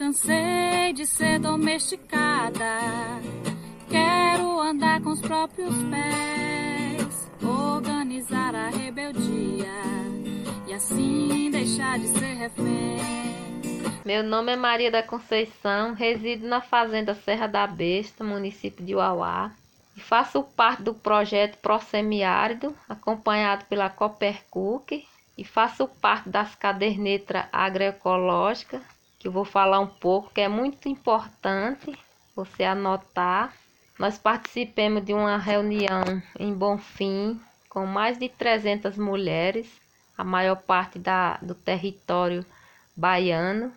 Cansei de ser domesticada. Quero andar com os próprios pés, organizar a rebeldia e assim deixar de ser refém. Meu nome é Maria da Conceição, resido na Fazenda Serra da Besta, município de Uauá, faço parte do projeto Prosemiárido, acompanhado pela Copercuc, e faço parte das cadernetas agroecológicas que eu vou falar um pouco, que é muito importante você anotar. Nós participamos de uma reunião em Bonfim com mais de 300 mulheres, a maior parte da, do território baiano,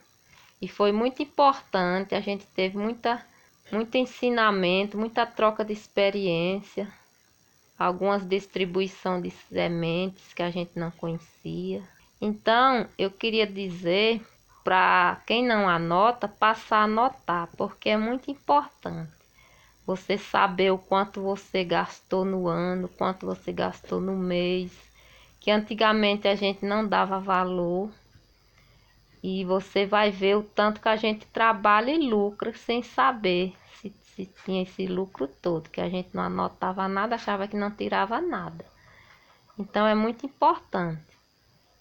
e foi muito importante. A gente teve muita, muito ensinamento, muita troca de experiência, algumas distribuição de sementes que a gente não conhecia. Então, eu queria dizer para quem não anota, passar a anotar, porque é muito importante. Você saber o quanto você gastou no ano, quanto você gastou no mês, que antigamente a gente não dava valor. E você vai ver o tanto que a gente trabalha e lucra sem saber se, se tinha esse lucro todo, que a gente não anotava nada, achava que não tirava nada. Então é muito importante.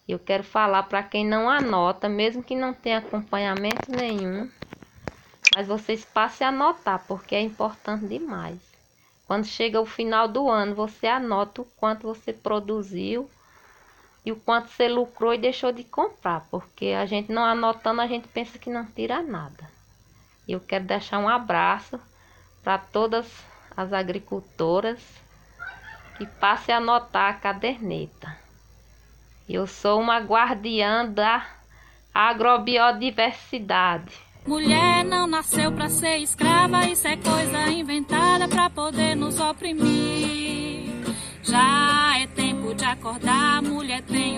Eu quero falar para quem não anota, mesmo que não tenha acompanhamento nenhum, mas vocês passem a anotar, porque é importante demais. Quando chega o final do ano, você anota o quanto você produziu e o quanto você lucrou e deixou de comprar, porque a gente não anotando, a gente pensa que não tira nada. Eu quero deixar um abraço para todas as agricultoras que passem a anotar a caderneta. Eu sou uma guardiã da agrobiodiversidade. Mulher não nasceu para ser escrava, isso é coisa inventada para poder nos oprimir. Já é tempo de acordar, mulher tem